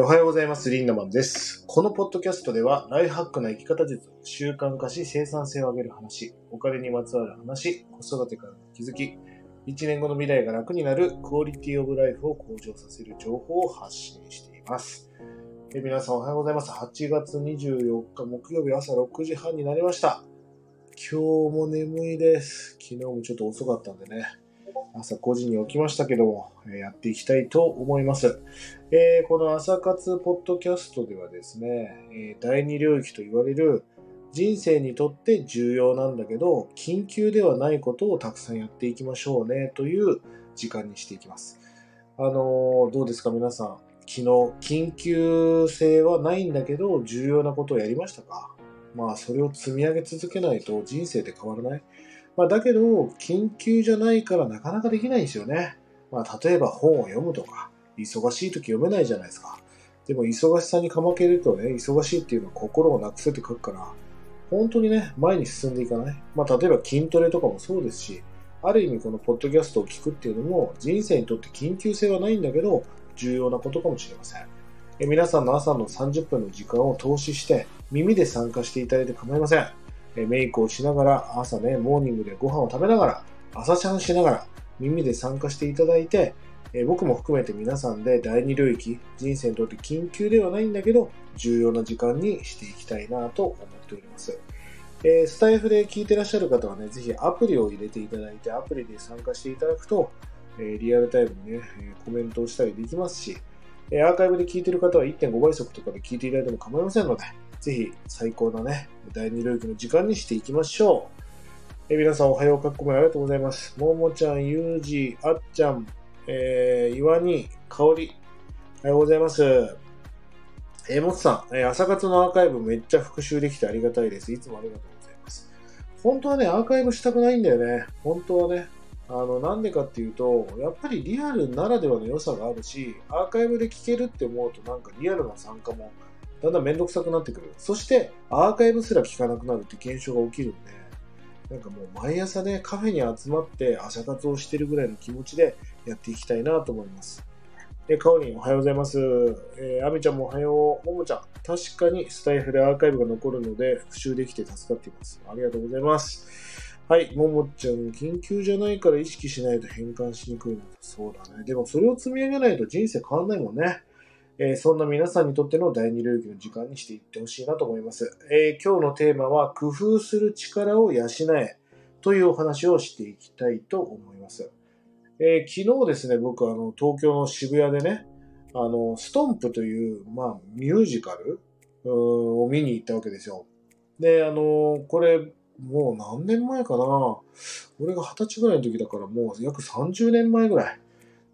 おはようございます。リンダマンです。このポッドキャストでは、ライフハックな生き方術、習慣化し生産性を上げる話、お金にまつわる話、子育てからの気づき、1年後の未来が楽になるクオリティオブライフを向上させる情報を発信しています。え皆さんおはようございます。8月24日木曜日朝6時半になりました。今日も眠いです。昨日もちょっと遅かったんでね。朝5時に起きましたけども、えやっていきたいと思います。えーこの朝活ポッドキャストではですね、え第二領域と言われる人生にとって重要なんだけど、緊急ではないことをたくさんやっていきましょうねという時間にしていきます。あのーどうですか皆さん。昨日、緊急性はないんだけど、重要なことをやりましたか？まあ、それを積み上げ続けないと人生って変わらない。まあ、だけど、緊急じゃないからなかなかできないんですよね。まあ、例えば本を読むとか、忙しい時読めないじゃないですか。でも、忙しさにかまけるとね、忙しいっていうのは心をなくせて書くから、本当にね、前に進んでいかない。まあ、例えば筋トレとかもそうですし、ある意味このポッドキャストを聞くっていうのも、人生にとって緊急性はないんだけど、重要なことかもしれません。え皆さんの朝の30分の時間を投資して、耳で参加していただいて構いません。メイクをしながら、朝ね、モーニングでご飯を食べながら、朝シャンしながら、耳で参加していただいて、え僕も含めて皆さんで第二領域、人生にとって緊急ではないんだけど、重要な時間にしていきたいなと思っております。えースタイフで聞いてらっしゃる方はね、ぜひアプリを入れていただいて、アプリで参加していただくと、えーリアルタイムにね、コメントをしたりできますし、えアーカイブで聞いてる方は1.5倍速とかで聞いていただいても構いませんので、ぜひ最高なね、第二領域の時間にしていきましょう。え皆さんおはようかっこめありがとうございます。ももちゃん、ゆうじ、あっちゃん、えー、岩に、かおり、おはようございます。えー、もつさん、えー朝活のアーカイブめっちゃ復習できてありがたいです。いつもありがとうございます。本当はね、アーカイブしたくないんだよね。本当はね。あの、なんでかっていうと、やっぱりリアルならではの良さがあるし、アーカイブで聞けるって思うとなんかリアルな参加もだんだんめんどくさくなってくる。そして、アーカイブすら聞かなくなるって現象が起きるんで、なんかもう毎朝ね、カフェに集まって朝活をしてるぐらいの気持ちでやっていきたいなと思います。え、かおりん、おはようございます。えー、あみちゃんもおはよう。ももちゃん、確かにスタイフでアーカイブが残るので復習できて助かっています。ありがとうございます。はい、ももちゃん、緊急じゃないから意識しないと変換しにくいのそうだね。でもそれを積み上げないと人生変わんないもんね。えーそんな皆さんにとっての第二領域の時間にしていってほしいなと思います。えー今日のテーマは、工夫する力を養えというお話をしていきたいと思います。えー昨日ですね、僕、あの、東京の渋谷でね、あの、ストンプという、まあ、ミュージカルを見に行ったわけですよ。で、あの、これ、もう何年前かな俺が二十歳ぐらいの時だからもう約30年前ぐらい。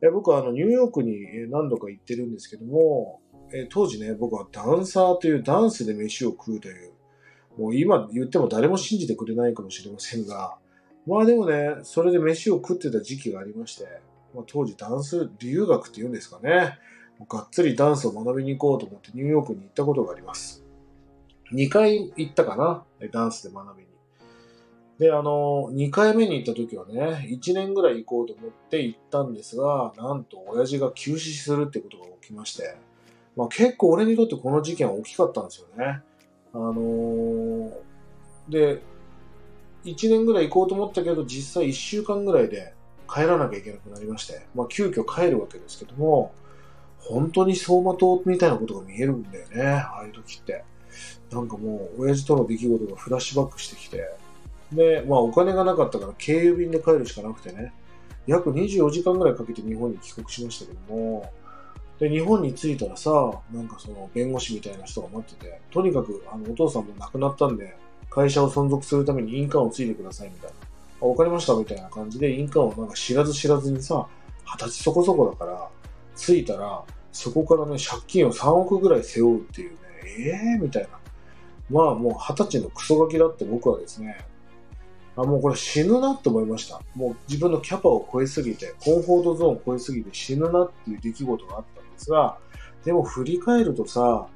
で僕はあのニューヨークに何度か行ってるんですけども、え当時ね、僕はダンサーというダンスで飯を食うという、もう今言っても誰も信じてくれないかもしれませんが、まあでもね、それで飯を食ってた時期がありまして、まあ、当時ダンス留学っていうんですかね、がっつりダンスを学びに行こうと思ってニューヨークに行ったことがあります。2回行ったかな、ダンスで学びに。で、あの、2回目に行った時はね、1年ぐらい行こうと思って行ったんですが、なんと親父が急死するってことが起きまして、まあ結構俺にとってこの事件は大きかったんですよね。あのーで、1年ぐらい行こうと思ったけど、実際1週間ぐらいで帰らなきゃいけなくなりまして、まあ急遽帰るわけですけども、本当に走馬灯みたいなことが見えるんだよね、ああいう時って。なんかもう、親父との出来事がフラッシュバックしてきて、で、まあお金がなかったから経由便で帰るしかなくてね、約24時間ぐらいかけて日本に帰国しましたけども、で、日本に着いたらさ、なんかその弁護士みたいな人が待ってて、とにかくあのお父さんも亡くなったんで、会社を存続するために印鑑をついてくださいみたいな。あ、わかりましたみたいな感じで印鑑をなんか知らず知らずにさ、二十歳そこそこだから、着いたら、そこからね、借金を3億ぐらい背負うっていうね、ええー、みたいな。まあもう二十歳のクソガキだって僕はですね、あ、もうこれ死ぬなって思いました。もう自分のキャパを超えすぎて、コンフォートゾーンを超えすぎて死ぬなっていう出来事があったんですが、でも振り返るとさ、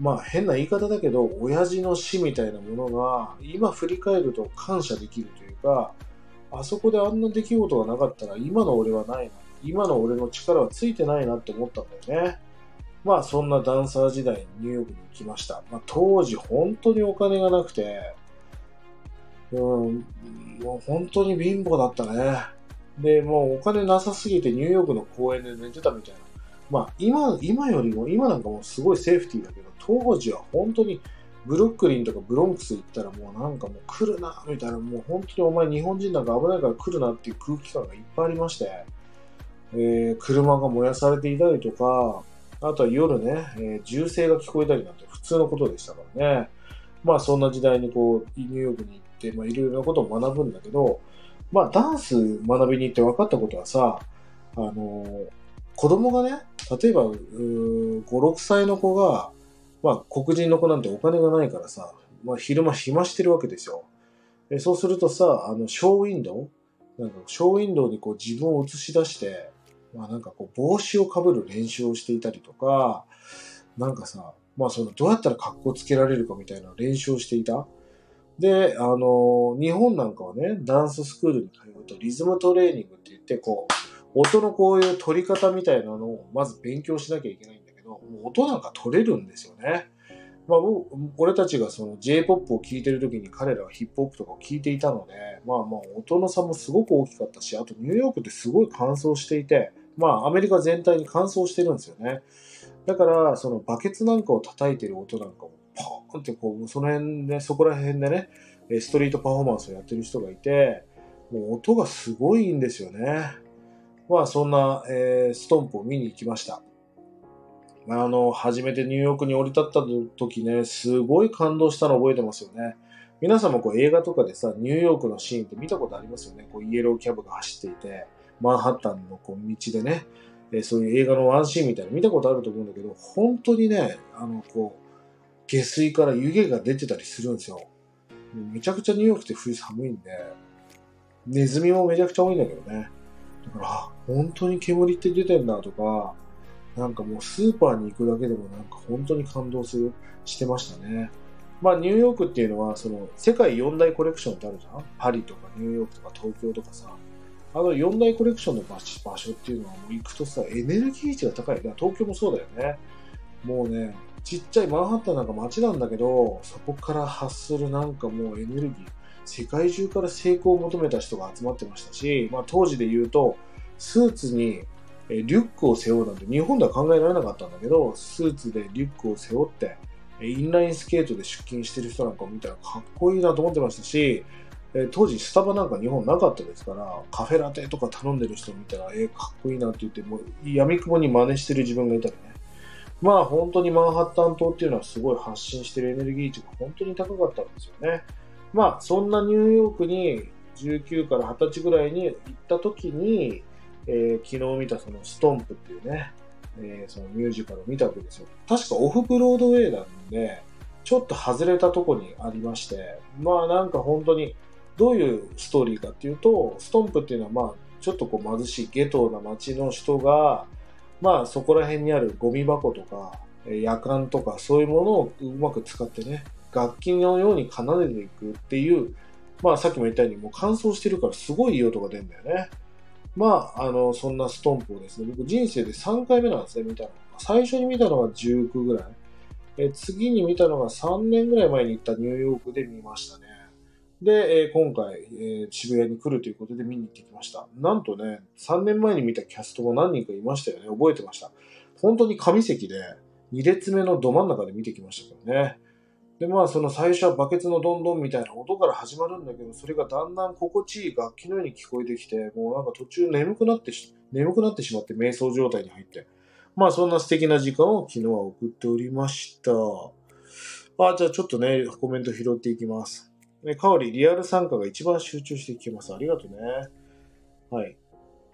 まあ変な言い方だけど、親父の死みたいなものが、今振り返ると感謝できるというか、あそこであんな出来事がなかったら、今の俺はないな。今の俺の力はついてないなって思ったんだよね。まあそんなダンサー時代にニューヨークに行きました。まあ当時本当にお金がなくて、うん、もう本当に貧乏だったね。で、もうお金なさすぎてニューヨークの公園で寝てたみたいな。まあ今、今よりも、今なんかもうすごいセーフティーだけど、当時は本当にブルックリンとかブロンクス行ったらもうなんかもう来るな、みたいな、もう本当にお前日本人なんか危ないから来るなっていう空気感がいっぱいありまして、えー、車が燃やされていたりとか、あとは夜ね、えー、銃声が聞こえたりなんて普通のことでしたからね。まあそんな時代にこう、ニューヨークに行って、まあいろいろなことを学ぶんだけど、まあダンス学びに行って分かったことはさ、あのー、子供がね、例えば、5、6歳の子が、まあ黒人の子なんてお金がないからさ、まあ昼間暇してるわけですよ。えそうするとさ、あの、ショーウィンドウなんかショーウィンドウにこう自分を映し出して、まあなんかこう帽子をかぶる練習をしていたりとか、なんかさ、まあそのどうやったら格好つけられるかみたいな練習をしていた。で、あの、日本なんかはね、ダンススクールに通うとリズムトレーニングって言って、こう、音のこういう取り方みたいなのをまず勉強しなきゃいけないんだけど、音なんか取れるんですよね。まあ、俺たちがその J-POP を聴いてる時に彼らはヒップホップとかを聴いていたので、まあまあ音の差もすごく大きかったし、あとニューヨークってすごい乾燥していて、まあアメリカ全体に乾燥してるんですよね。だから、そのバケツなんかを叩いてる音なんかをポーンってこう、その辺で、そこら辺でね、ストリートパフォーマンスをやってる人がいて、もう音がすごいんですよね。まあそんな、えー、ストンプを見に行きました。あの、初めてニューヨークに降り立った時ね、すごい感動したの覚えてますよね。皆さんもこう映画とかでさ、ニューヨークのシーンって見たことありますよね。こうイエローキャブが走っていて、マンハッタンのこう道でね、えそういう映画のワンシーンみたいな見たことあると思うんだけど、本当にね、あの、こう、下水から湯気が出てたりするんですよ。めちゃくちゃニューヨークって冬寒いんで、ネズミもめちゃくちゃ多いんだけどね。だから、本当に煙って出てんだとか、なんかもうスーパーに行くだけでもなんか本当に感動する、してましたね。まあニューヨークっていうのは、その世界四大コレクションってあるじゃん？パリとかニューヨークとか東京とかさ。あの四大コレクションの場所っていうのはもう行くとさ、エネルギー値が高い。東京もそうだよね。もうね、ちっちゃいマンハッタンなんか街なんだけど、そこから発するなんかもうエネルギー、世界中から成功を求めた人が集まってましたし、まあ当時で言うと、スーツにリュックを背負うなんて日本では考えられなかったんだけど、スーツでリュックを背負って、インラインスケートで出勤してる人なんかを見たらかっこいいなと思ってましたし、当時スタバなんか日本なかったですから、カフェラテとか頼んでる人見たら、えー、かっこいいなって言って、もう闇雲に真似してる自分がいたりね。まあ本当にマンハッタン島っていうのはすごい発信してるエネルギー値が本当に高かったんですよね。まあそんなニューヨークに19から20歳ぐらいに行った時に、えー、昨日見たそのストンプっていうね、えー、そのミュージカルを見たわけですよ。確かオフブロードウェイなんで、ちょっと外れたとこにありまして、まあなんか本当にどういうストーリーかっていうと、ストンプっていうのはまあちょっとこう貧しいゲトな街の人が、まあそこら辺にあるゴミ箱とか、夜間とかそういうものをうまく使ってね、楽器のように奏でていくっていう、まあさっきも言ったようにもう乾燥してるからすごいいい音が出るんだよね。まあ、あの、そんなストンプをですね、僕人生で3回目なんですね、見たの。最初に見たのが19ぐらい。え次に見たのが3年ぐらい前に行ったニューヨークで見ましたね。で、え今回、え渋谷に来るということで見に行ってきました。なんとね、3年前に見たキャストも何人かいましたよね。覚えてました。本当に神席で、2列目のど真ん中で見てきましたけどね。で、まあ、その最初はバケツのどんどんみたいな音から始まるんだけど、それがだんだん心地いい楽器のように聞こえてきて、もうなんか途中眠くなってし、眠くなってしまって瞑想状態に入って。まあ、そんな素敵な時間を昨日は送っておりました。あ、じゃあちょっとね、コメント拾っていきます。ね、かわりリアル参加が一番集中していきます。ありがとうね。はい。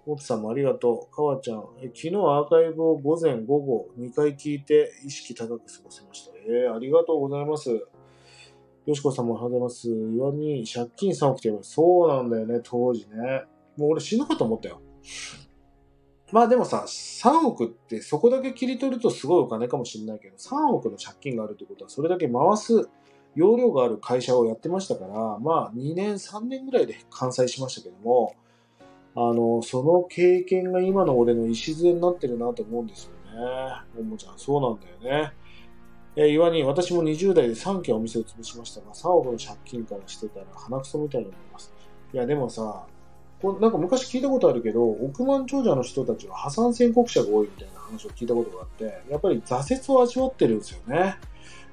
奥さんもありがとう。かわちゃん、え昨日アーカイブを午前午後2回聞いて意識高く過ごせました。えー、ありがとうございます。よしこさんもおはようございます。岩に借金3億って言えばそうなんだよね、当時ね。もう俺死ぬかと思ったよ。まあでもさ、3億ってそこだけ切り取るとすごいお金かもしれないけど、3億の借金があるってことはそれだけ回す容量がある会社をやってましたから、まあ2年、3年ぐらいで完済しましたけども、あの、その経験が今の俺の礎になってるなと思うんですよねももちゃん、そうなんだよね。え、岩に、私も20代で3軒お店を潰しましたが、3億の借金からしてたら鼻くそみたいになります。いや、でもさ、なんか昔聞いたことあるけど、億万長者の人たちは破産宣告者が多いみたいな話を聞いたことがあって、やっぱり挫折を味わってるんですよね。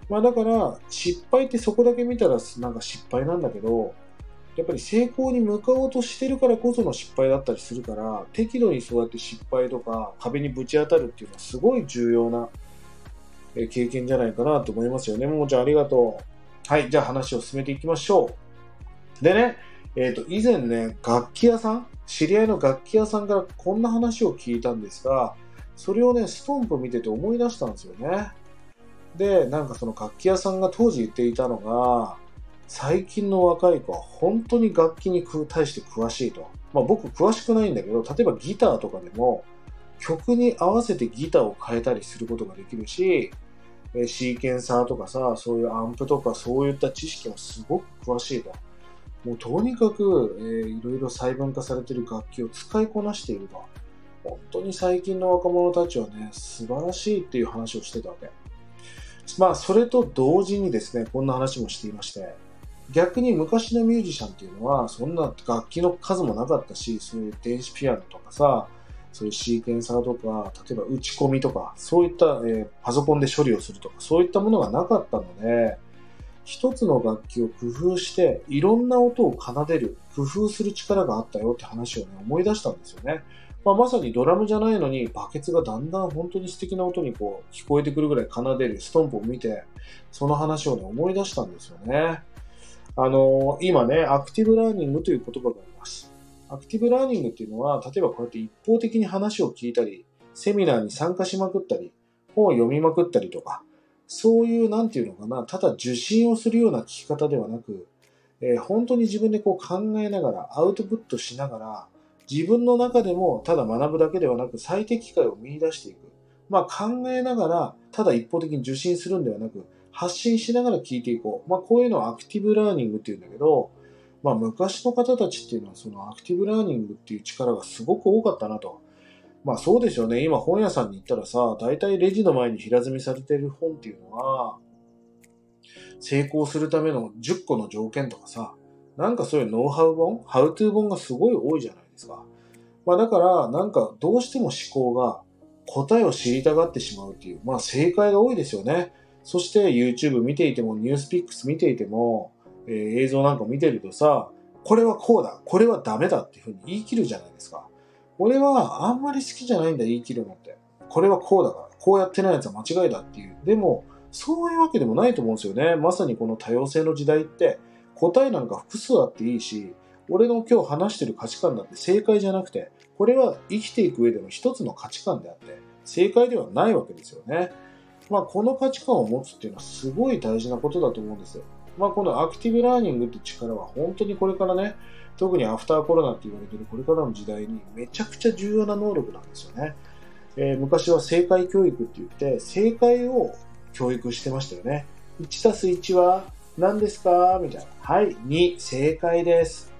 まあだから、失敗ってそこだけ見たらなんか失敗なんだけど、やっぱり成功に向かおうとしてるからこその失敗だったりするから、適度にそうやって失敗とか壁にぶち当たるっていうのはすごい重要な経験じゃないかなと思いますよね。ももちゃんありがとう。はい、じゃあ話を進めていきましょう。でね、えっ、ー、と、以前ね、楽器屋さん、知り合いの楽器屋さんからこんな話を聞いたんですが、それをね、ストンプ見てて思い出したんですよね。で、なんかその楽器屋さんが当時言っていたのが、最近の若い子は本当に楽器に対して詳しいと。まあ僕詳しくないんだけど、例えばギターとかでも曲に合わせてギターを変えたりすることができるし、シーケンサーとかさ、そういうアンプとかそういった知識もすごく詳しいと。もうとにかく、えー、いろいろ細分化されている楽器を使いこなしていると。本当に最近の若者たちはね、素晴らしいっていう話をしてたわけ。まあ、それと同時にですね、こんな話もしていまして、逆に昔のミュージシャンっていうのは、そんな楽器の数もなかったし、そういう電子ピアノとかさ、そういうシーケンサーとか、例えば打ち込みとか、そういった、えー、パソコンで処理をするとか、そういったものがなかったので、一つの楽器を工夫して、いろんな音を奏でる、工夫する力があったよって話をね、思い出したんですよね。まあ、まさにドラムじゃないのに、バケツがだんだん本当に素敵な音にこう聞こえてくるぐらい奏でるストンプを見て、その話をね、思い出したんですよね。あのー、今ね、アクティブラーニングという言葉があります。アクティブラーニングっていうのは、例えばこうやって一方的に話を聞いたり、セミナーに参加しまくったり、本を読みまくったりとか、そういう、なんていうのかな、ただ受信をするような聞き方ではなく、えー、本当に自分でこう考えながら、アウトプットしながら、自分の中でもただ学ぶだけではなく最適解を見出していく。まあ考えながら、ただ一方的に受信するんではなく、発信しながら聞いていこう。まあこういうのをアクティブラーニングっていうんだけど、まあ昔の方たちっていうのはそのアクティブラーニングっていう力がすごく多かったなと。まあそうでしょうね。今本屋さんに行ったらさ、大体レジの前に平積みされてる本っていうのは、成功するための10個の条件とかさ、なんかそういうノウハウ本、ハウトゥー本がすごい多いじゃないですか。まあだから、なんかどうしても思考が答えを知りたがってしまうっていう、まあ正解が多いですよね。そして YouTube 見ていても、ニュースピックス見ていても、えー、映像なんか見てるとさ、これはこうだ、これはダメだっていうふうに言い切るじゃないですか。俺はあんまり好きじゃないんだ、言い切るのって。これはこうだから、こうやってないやつは間違いだっていう。でも、そういうわけでもないと思うんですよね。まさにこの多様性の時代って、答えなんか複数あっていいし、俺の今日話してる価値観だって正解じゃなくて、これは生きていく上での一つの価値観であって、正解ではないわけですよね。まあ、この価値観を持つっていうのはすごい大事なことだと思うんですよ。まあ、このアクティブラーニングって力は本当にこれからね、特にアフターコロナって言われてるこれからの時代にめちゃくちゃ重要な能力なんですよね。えー、昔は正解教育って言って、正解を教育してましたよね。1たす1は何ですか？みたいな。はい、2、正解です。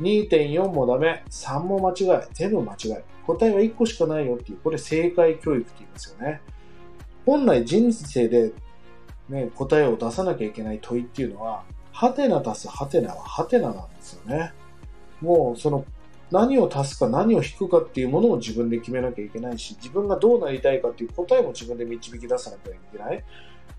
2.4もダメ、3も間違い、全部間違い。答えは1個しかないよっていう、これ正解教育って言いますよね。本来人生で、ね、答えを出さなきゃいけない問いっていうのは、ハテナ足すハテナはハテナなんですよね。もうその何を足すか何を引くかっていうものを自分で決めなきゃいけないし、自分がどうなりたいかっていう答えも自分で導き出さなきゃいけない。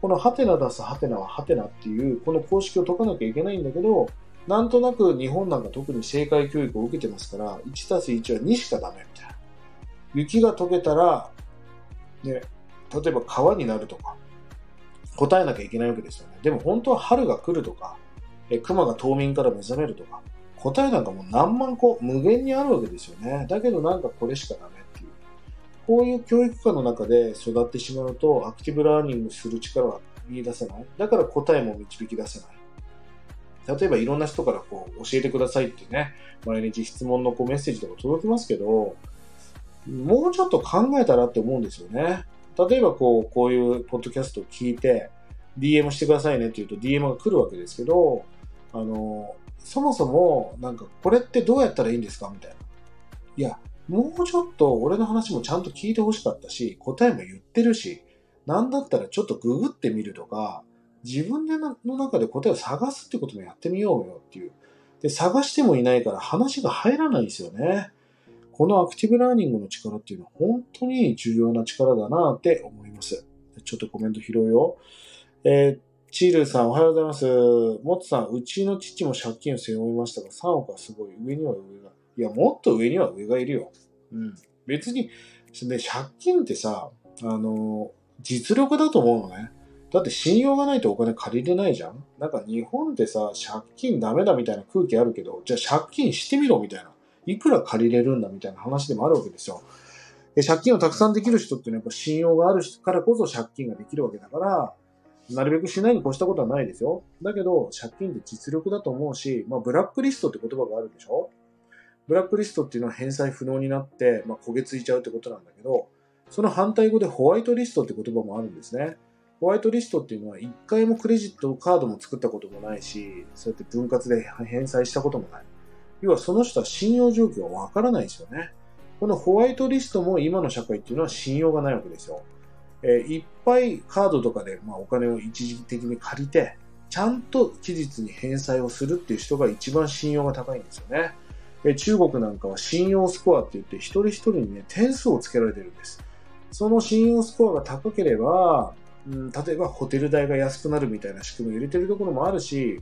このハテナ出すハテナはハテナっていう、この公式を解かなきゃいけないんだけど、なんとなく日本なんか特に正解教育を受けてますから、1たす1は2しかダメみたいな。雪が溶けたら、ね、例えば川になるとか、答えなきゃいけないわけですよね。でも本当は春が来るとか、え熊が冬眠から目覚めるとか、答えなんかもう何万個無限にあるわけですよね。だけどなんかこれしかダメっていう。こういう教育科の中で育ってしまうと、アクティブラーニングする力は見出せない。だから答えも導き出せない。例えばいろんな人からこう教えてくださいってね、毎日質問のこうメッセージとか届きますけど、もうちょっと考えたらって思うんですよね。例えばこう、こういうポッドキャストを聞いて、DM してくださいねって言うと DM が来るわけですけど、あの、そもそも、なんか、これってどうやったらいいんですかみたいな。いや、もうちょっと俺の話もちゃんと聞いてほしかったし、答えも言ってるし、なんだったらちょっとググってみるとか、自分での中で答えを探すってこともやってみようよっていう。で、探してもいないから話が入らないですよね。このアクティブラーニングの力っていうのは本当に重要な力だなって思います。ちょっとコメント拾うよ。えー、チールさんおはようございます。モッツさん、うちの父も借金を背負いましたが、3億はすごい。上には上が。いや、もっと上には上がいるよ。うん。別に、ね、借金ってさ、あの、実力だと思うのね。だって信用がないとお金借りれないじゃんなんか日本ってさ、借金ダメだみたいな空気あるけど、じゃあ借金してみろみたいな。いくら借りれるんだみたいな話でもあるわけですよ。で借金をたくさんできる人っていうのはやっぱ信用があるからこそ借金ができるわけだから、なるべくしないに越したことはないですよ。だけど、借金って実力だと思うし、まあ、ブラックリストって言葉があるでしょブラックリストっていうのは返済不能になって、まあ、焦げついちゃうってことなんだけど、その反対語でホワイトリストって言葉もあるんですね。ホワイトリストっていうのは一回もクレジットカードも作ったこともないし、そうやって分割で返済したこともない。要はその人は信用状況はわからないですよね。このホワイトリストも今の社会っていうのは信用がないわけですよ。えー、いっぱいカードとかで、まあ、お金を一時的に借りて、ちゃんと期日に返済をするっていう人が一番信用が高いんですよね。えー、中国なんかは信用スコアって言って一人一人にね、点数をつけられてるんです。その信用スコアが高ければ、うん、例えばホテル代が安くなるみたいな仕組みを入れてるところもあるし、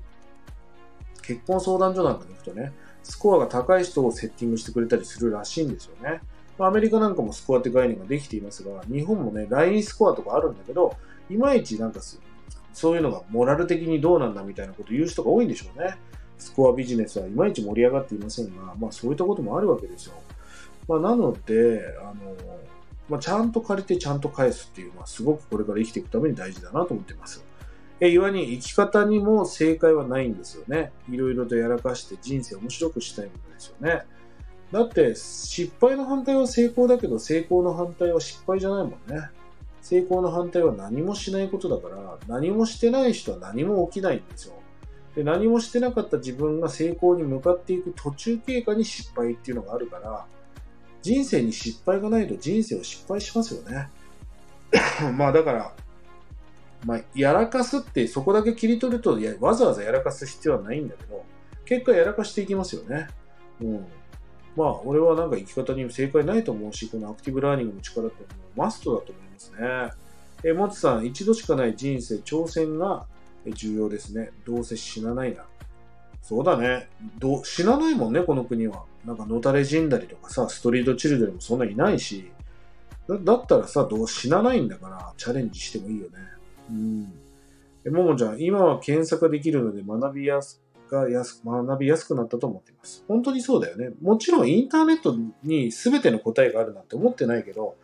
結婚相談所なんかに行くとね、スコアが高い人をセッティングしてくれたりするらしいんですよね。アメリカなんかもスコアって概念ができていますが、日本もね、LINE スコアとかあるんだけど、いまいちなんかそういうのがモラル的にどうなんだみたいなこと言う人が多いんでしょうね。スコアビジネスはいまいち盛り上がっていませんが、まあそういったこともあるわけですよ。まあなので、あの、まあ、ちゃんと借りてちゃんと返すっていうのはすごくこれから生きていくために大事だなと思っています。え、いわに生き方にも正解はないんですよね。いろいろとやらかして人生面白くしたいものですよね。だって失敗の反対は成功だけど成功の反対は失敗じゃないもんね。成功の反対は何もしないことだから何もしてない人は何も起きないんですよ。で何もしてなかった自分が成功に向かっていく途中経過に失敗っていうのがあるから人生に失敗がないと人生を失敗しますよね。まあだから、まあ、やらかすってそこだけ切り取るとわざわざやらかす必要はないんだけど結果やらかしていきますよね。うんまあ、俺はなんか生き方に正解ないと思うし、このアクティブラーニングの力ってもうマストだと思いますね。え、もつさん、一度しかない人生、挑戦が重要ですね。どうせ死なないな。そうだね。ど死なないもんね、この国は。なんかのたれ死んだりとかさ、ストリートチルドレンもそんないないし。だだったらさ、どう死なないんだから、チャレンジしてもいいよね。うん。え、ももちゃん、今は検索できるので学びやすが安学びやすくなったと思っています。本当にそうだよね。もちろんインターネットに全ての答えがあるなんて思ってないけど、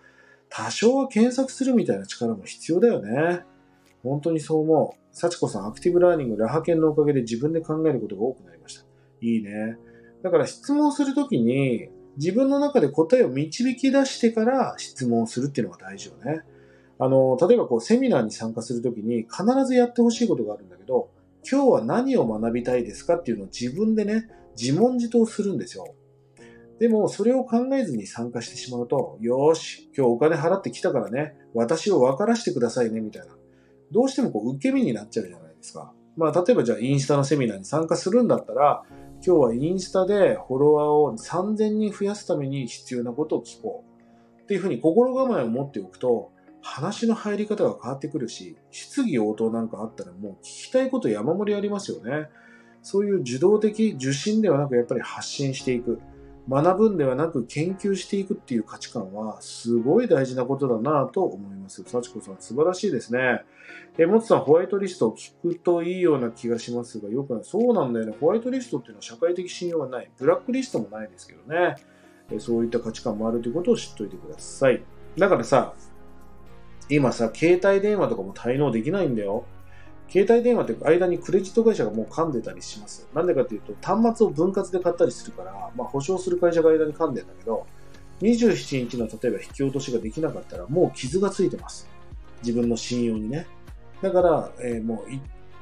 多少は検索するみたいな力も必要だよね。本当にそう思う。幸子さん、アクティブラーニング、ラハ研のおかげで自分で考えることが多くなりました。いいね。だから質問するときに、自分の中で答えを導き出してから質問するっていうのが大事よね。あの、例えばこう、セミナーに参加するときに必ずやってほしいことがあるんだけど、今日は何を学びたいですかっていうのを自分でね、自問自答するんですよ。でも、それを考えずに参加してしまうと、よーし、今日お金払ってきたからね、私を分からせてくださいね、みたいな。どうしてもこう、受け身になっちゃうじゃないですか。まあ、例えばじゃあ、インスタのセミナーに参加するんだったら、今日はインスタでフォロワーを3000人増やすために必要なことを聞こう。っていうふうに心構えを持っておくと、話の入り方が変わってくるし、質疑応答なんかあったらもう聞きたいこと山盛りありますよね。そういう受動的、受信ではなくやっぱり発信していく。学ぶんではなく研究していくっていう価値観はすごい大事なことだなと思います。幸子さん素晴らしいですね。え、もつさん、ホワイトリストを聞くといいような気がしますが、よくない。そうなんだよね。ホワイトリストっていうのは社会的信用がない。ブラックリストもないですけどね。えそういった価値観もあるということを知っておいてください。だからさ、今さ、携帯電話とかも対応できないんだよ。携帯電話って間にクレジット会社がもう噛んでたりします。なんでかっていうと、端末を分割で買ったりするから、まあ、保証する会社が間に噛んでんだけど、27日の例えば引き落としができなかったら、もう傷がついてます。自分の信用にね。だから、えー、もう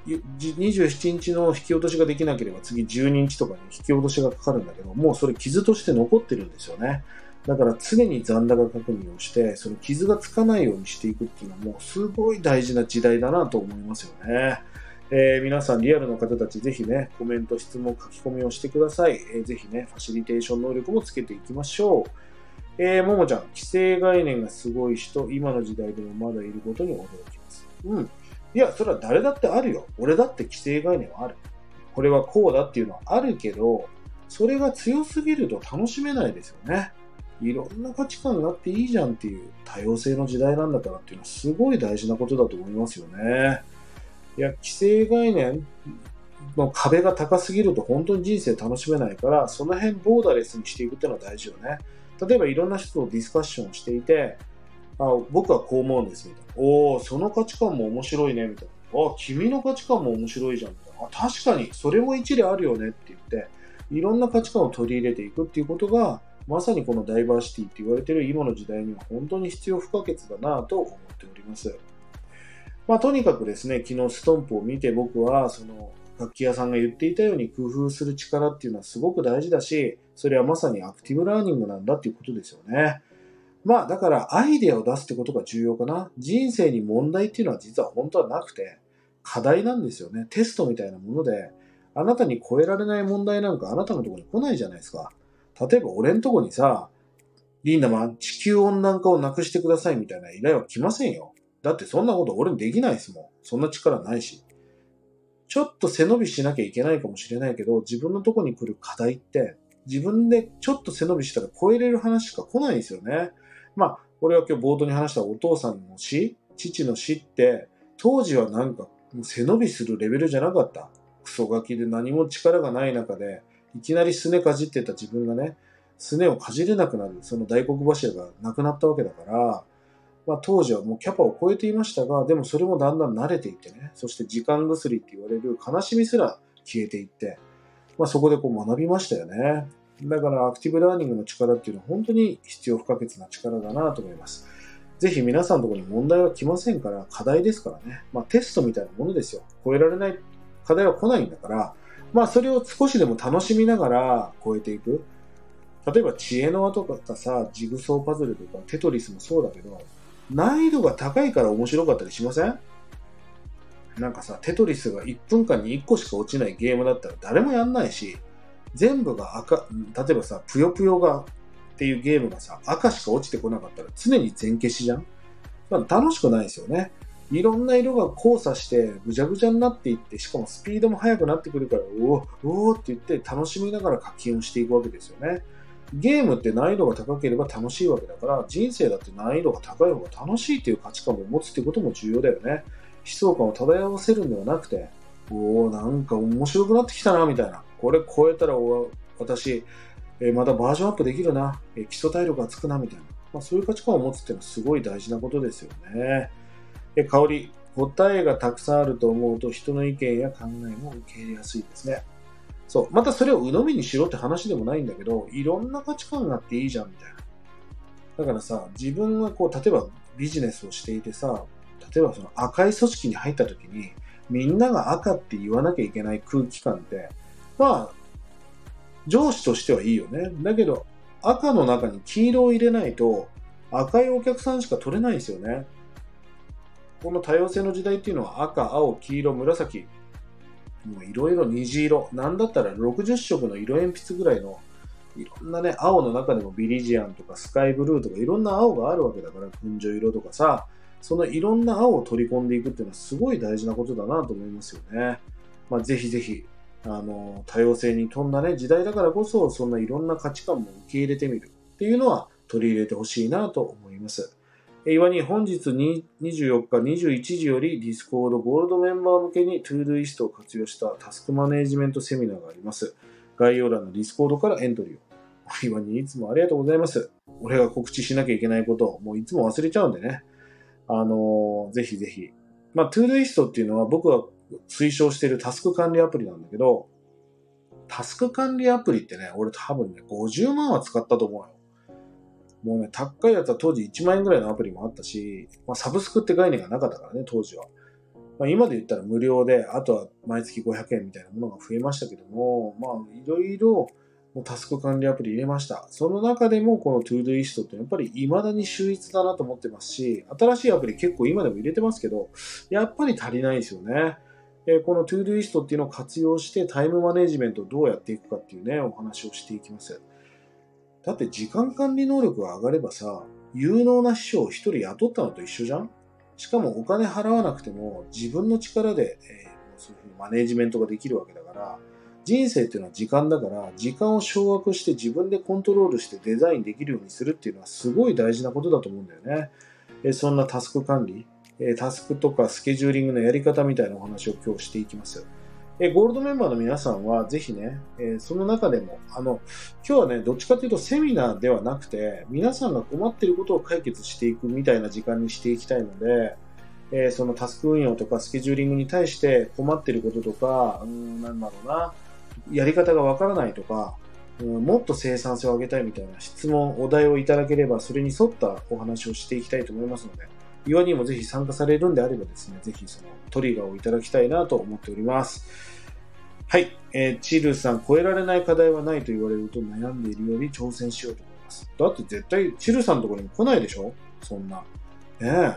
27日の引き落としができなければ次12日とかに引き落としがかかるんだけど、もうそれ傷として残ってるんですよね。だから常に残高確認をして、その傷がつかないようにしていくっていうのはもうすごい大事な時代だなと思いますよね。えー、皆さんリアルの方たちぜひね、コメント、質問、書き込みをしてください。えー、ぜひね、ファシリテーション能力もつけていきましょう。えー、ももちゃん、規制概念がすごい人、今の時代でもまだいることに驚きます。うん。いや、それは誰だってあるよ。俺だって規制概念はある。これはこうだっていうのはあるけど、それが強すぎると楽しめないですよね。いろんな価値観があっていいじゃんっていう多様性の時代なんだからっていうのはすごい大事なことだと思いますよね。いや、規制概念の壁が高すぎると本当に人生楽しめないから、その辺ボーダレスにしていくっていうのは大事よね。例えばいろんな人とディスカッションしていて、あ僕はこう思うんですみたいな。おお、その価値観も面白いねみたいな。あ君の価値観も面白いじゃんみたいな。あ確かに、それも一理あるよねって言って、いろんな価値観を取り入れていくっていうことが、まさにこのダイバーシティって言われてる今の時代には本当に必要不可欠だなと思っております。まあ、とにかくですね、昨日ストンプを見て僕は、その、楽器屋さんが言っていたように工夫する力っていうのはすごく大事だし、それはまさにアクティブラーニングなんだっていうことですよね。まあだからアイデアを出すってことが重要かな。人生に問題っていうのは実は本当はなくて、課題なんですよね。テストみたいなもので、あなたに超えられない問題なんかあなたのとこに来ないじゃないですか。例えば俺んとこにさ、リンダマン、地球温暖化をなくしてくださいみたいな依頼は来ませんよ。だってそんなこと俺にできないですもん。そんな力ないし。ちょっと背伸びしなきゃいけないかもしれないけど、自分のとこに来る課題って、自分でちょっと背伸びしたら超えれる話しか来ないんですよね。まあ、俺は今日冒頭に話したお父さんの死、父の死って、当時はなんか背伸びするレベルじゃなかった。クソガキで何も力がない中で、いきなりすねかじってた自分がね、すねをかじれなくなる、その大黒柱がなくなったわけだから、まあ、当時はもうキャパを超えていましたが、でもそれもだんだん慣れていってね、そして時間薬って言われる悲しみすら消えていって、まあ、そこでこう学びましたよね。だからアクティブラーニングの力っていうのは本当に必要不可欠な力だなと思います。ぜひ皆さんのところに問題は来ませんから、課題ですからね。まあテストみたいなものですよ。超えられない課題は来ないんだから、まあそれを少しでも楽しみながら超えていく。例えば知恵の輪とかさ、ジグソーパズルとかテトリスもそうだけど、難易度が高いから面白かったりしません？なんかさ、テトリスが1分間に1個しか落ちないゲームだったら誰もやんないし、全部が赤、例えばさ、ぷよぷよがっていうゲームがさ、赤しか落ちてこなかったら常に全消しじゃん、まあ、楽しくないですよね。いろんな色が交差してぐちゃぐちゃになっていって、しかもスピードも速くなってくるから、うお、うおって言って楽しみながら課金をしていくわけですよね。ゲームって難易度が高ければ楽しいわけだから、人生だって難易度が高い方が楽しいっていう価値観を持つってことも重要だよね。悲壮感を漂わせるんではなくて、おおなんか面白くなってきたな、みたいな。これ超えたら私、えまたバージョンアップできるな、え基礎体力がつくな、みたいな。まあ、そういう価値観を持つっていうのはすごい大事なことですよね。え香り、答えがたくさんあると思うと人の意見や考えも受け入れやすいですね。そう。またそれを鵜呑みにしろって話でもないんだけど、いろんな価値観があっていいじゃん、みたいな。だからさ、自分がこう、例えばビジネスをしていてさ、例えばその赤い組織に入った時に、みんなが赤って言わなきゃいけない空気感って、まあ、上司としてはいいよね。だけど、赤の中に黄色を入れないと、赤いお客さんしか取れないんですよね。この多様性の時代っていうのは赤、青、黄色、紫、もういろいろ虹色。なんだったら60色の色鉛筆ぐらいの、いろんなね、青の中でもビリジアンとかスカイブルーとかいろんな青があるわけだから、群青色とかさ、そのいろんな青を取り込んでいくっていうのはすごい大事なことだなと思いますよね。まあ、ぜひぜひ、あの、多様性に富んだね、時代だからこそ、そんないろんな価値観も受け入れてみるっていうのは取り入れてほしいなと思います。岩に本日24日21時より Discord ゴールドメンバー向けに ToDoist を活用したタスクマネジメントセミナーがあります。概要欄の Discord からエントリーを。岩にいつもありがとうございます。俺が告知しなきゃいけないことをもういつも忘れちゃうんでね。あのー、ぜひぜひ。まあ、ToDoist っていうのは僕が推奨しているタスク管理アプリなんだけど、タスク管理アプリってね、俺多分ね、50万は使ったと思うよ。もうね、高いやつは当時1万円ぐらいのアプリもあったし、まあ、サブスクって概念がなかったからね、当時は。まあ、今で言ったら無料で、あとは毎月500円みたいなものが増えましたけども、まあ、いろいろタスク管理アプリ入れました。その中でもこの ToDoist ってやっぱり未だに秀逸だなと思ってますし、新しいアプリ結構今でも入れてますけど、やっぱり足りないですよね。えこの ToDoist っていうのを活用してタイムマネジメントをどうやっていくかっていうね、お話をしていきます。だって時間管理能力が上がればさ、有能な秘書を一人雇ったのと一緒じゃん？しかもお金払わなくても自分の力で、えー、そういうふうにマネジメントができるわけだから、人生っていうのは時間だから、時間を掌握して自分でコントロールしてデザインできるようにするっていうのはすごい大事なことだと思うんだよね。えそんなタスク管理、えタスクとかスケジューリングのやり方みたいなお話を今日していきます。えゴールドメンバーの皆さんはぜひね、えその中でも、あの、今日はね、どっちかというとセミナーではなくて、皆さんが困っていることを解決していくみたいな時間にしていきたいので、えそのタスク運用とかスケジューリングに対して困っていることとか、うん、なんだろうな、やり方がわからないとか、うん、もっと生産性を上げたいみたいな質問、お題をいただければ、それに沿ったお話をしていきたいと思いますので、岩にもぜひ参加されるんであればですね、ぜひそのトリガーをいただきたいなと思っております。はい。えー、チルさん、超えられない課題はないと言われると悩んでいるより挑戦しようと思います。だって絶対、チルさんのところにも来ないでしょ？そんな。ねえ。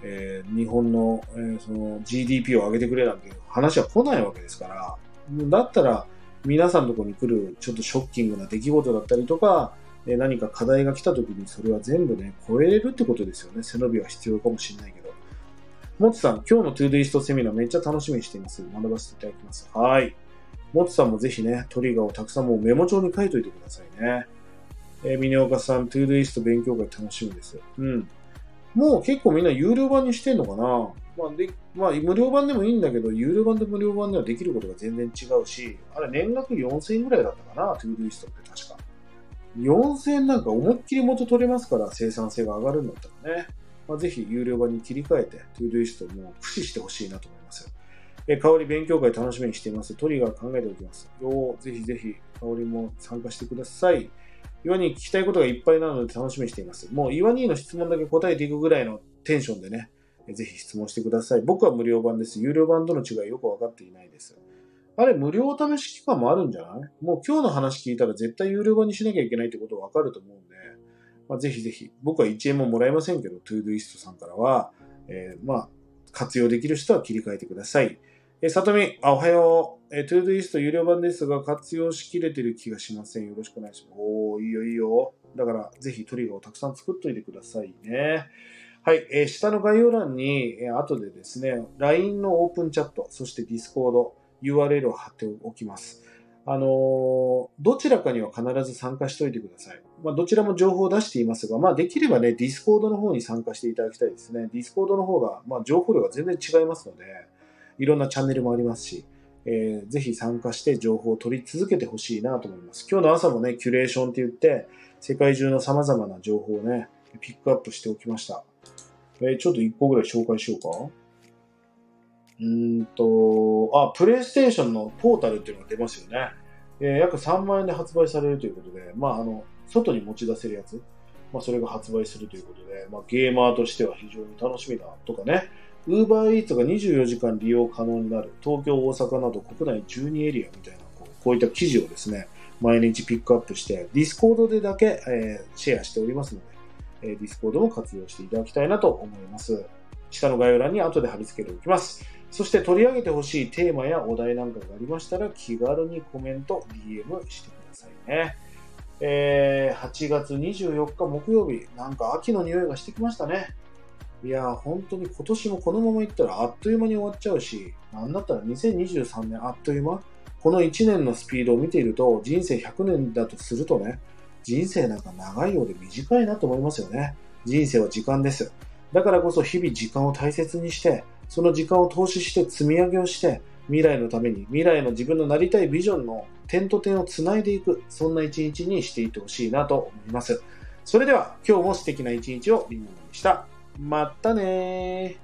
えー、日本の,、えー、その GDP を上げてくれなんて話は来ないわけですから、だったら、皆さんのところに来るちょっとショッキングな出来事だったりとか、え何か課題が来た時にそれは全部ね、超えれるってことですよね。背伸びは必要かもしれないけど。もつさん、今日の Todoist セミナーめっちゃ楽しみにしています。学ばせていただきます。はい。もつさんもぜひね、トリガーをたくさんもうメモ帳に書いといてくださいね。えー、ミネオカさん、 Todoist 勉強会楽しみです。うん。もう結構みんな有料版にしてんのかな？まあ、で、まあ、無料版でもいいんだけど、有料版と無料版ではできることが全然違うし、あれ年額4000円ぐらいだったかな、 Todoist って確か。4000円なんか思いっきり元取れますから、生産性が上がるんだったらね。まあ、ぜひ有料版に切り替えて、 Todoist も駆使してほしいなと思います。え、香り勉強会楽しみにしています。トリガー考えておきます。よぜひぜひ、香りも参加してください。岩に聞きたいことがいっぱいなので楽しみにしています。もう岩にの質問だけ答えていくぐらいのテンションでね、ぜひ質問してください。僕は無料版です。有料版との違いよくわかっていないです。あれ、無料お試し期間もあるんじゃない？もう今日の話聞いたら絶対有料版にしなきゃいけないってことわかると思うんで、まあ、ぜひぜひ、僕は1円ももらえませんけど、 Todoist さんからは、えー、まあ、活用できる人は切り替えてください。えさとみ、あ、おはよう。え Todoist 有料版ですが、活用しきれてる気がしません。よろしくお願いします。おー、いいよいいよ。だから、ぜひトリガーをたくさん作っといてくださいね。はい、えー、下の概要欄に、えー、後でですね、LINE のオープンチャット、そして Discord、URL を貼っておきます。あの、どちらかには必ず参加しておいてください。まあ、どちらも情報を出していますが、まあ、できればね、Discord の方に参加していただきたいですね。Discord の方が、まあ、情報量が全然違いますので、いろんなチャンネルもありますし、えー、ぜひ参加して情報を取り続けてほしいなと思います。今日の朝もね、キュレーションって言って、世界中の様々な情報をね、ピックアップしておきました。えー、ちょっと一個ぐらい紹介しようか。うんと、あ、プレイステーションのポータルっていうのが出ますよね。えー、約3万円で発売されるということで、まあ、あの、外に持ち出せるやつ、まあ、それが発売するということで、まあ、ゲーマーとしては非常に楽しみだとかね、ウーバーイーツが24時間利用可能になる、東京、大阪など国内12エリアみたいな、こうこういった記事をですね、毎日ピックアップして、 Discord でだけ、えー、シェアしておりますので、え Discord も活用していただきたいなと思います。下の概要欄に後で貼り付けておきます。そして取り上げてほしいテーマやお題なんかがありましたら気軽にコメント、DM してくださいね。えー、8月24日木曜日、なんか秋の匂いがしてきましたね。いやー、本当に今年もこのままいったらあっという間に終わっちゃうし、なんだったら2023年あっという間この1年のスピードを見ていると、人生100年だとするとね、人生なんか長いようで短いなと思いますよね。人生は時間です。だからこそ日々時間を大切にして、その時間を投資して積み上げをして、未来のために、未来の自分のなりたいビジョンの点と点をつないでいく、そんな一日にしていってほしいなと思います。それでは今日も素敵な一日をみんなでした。またね。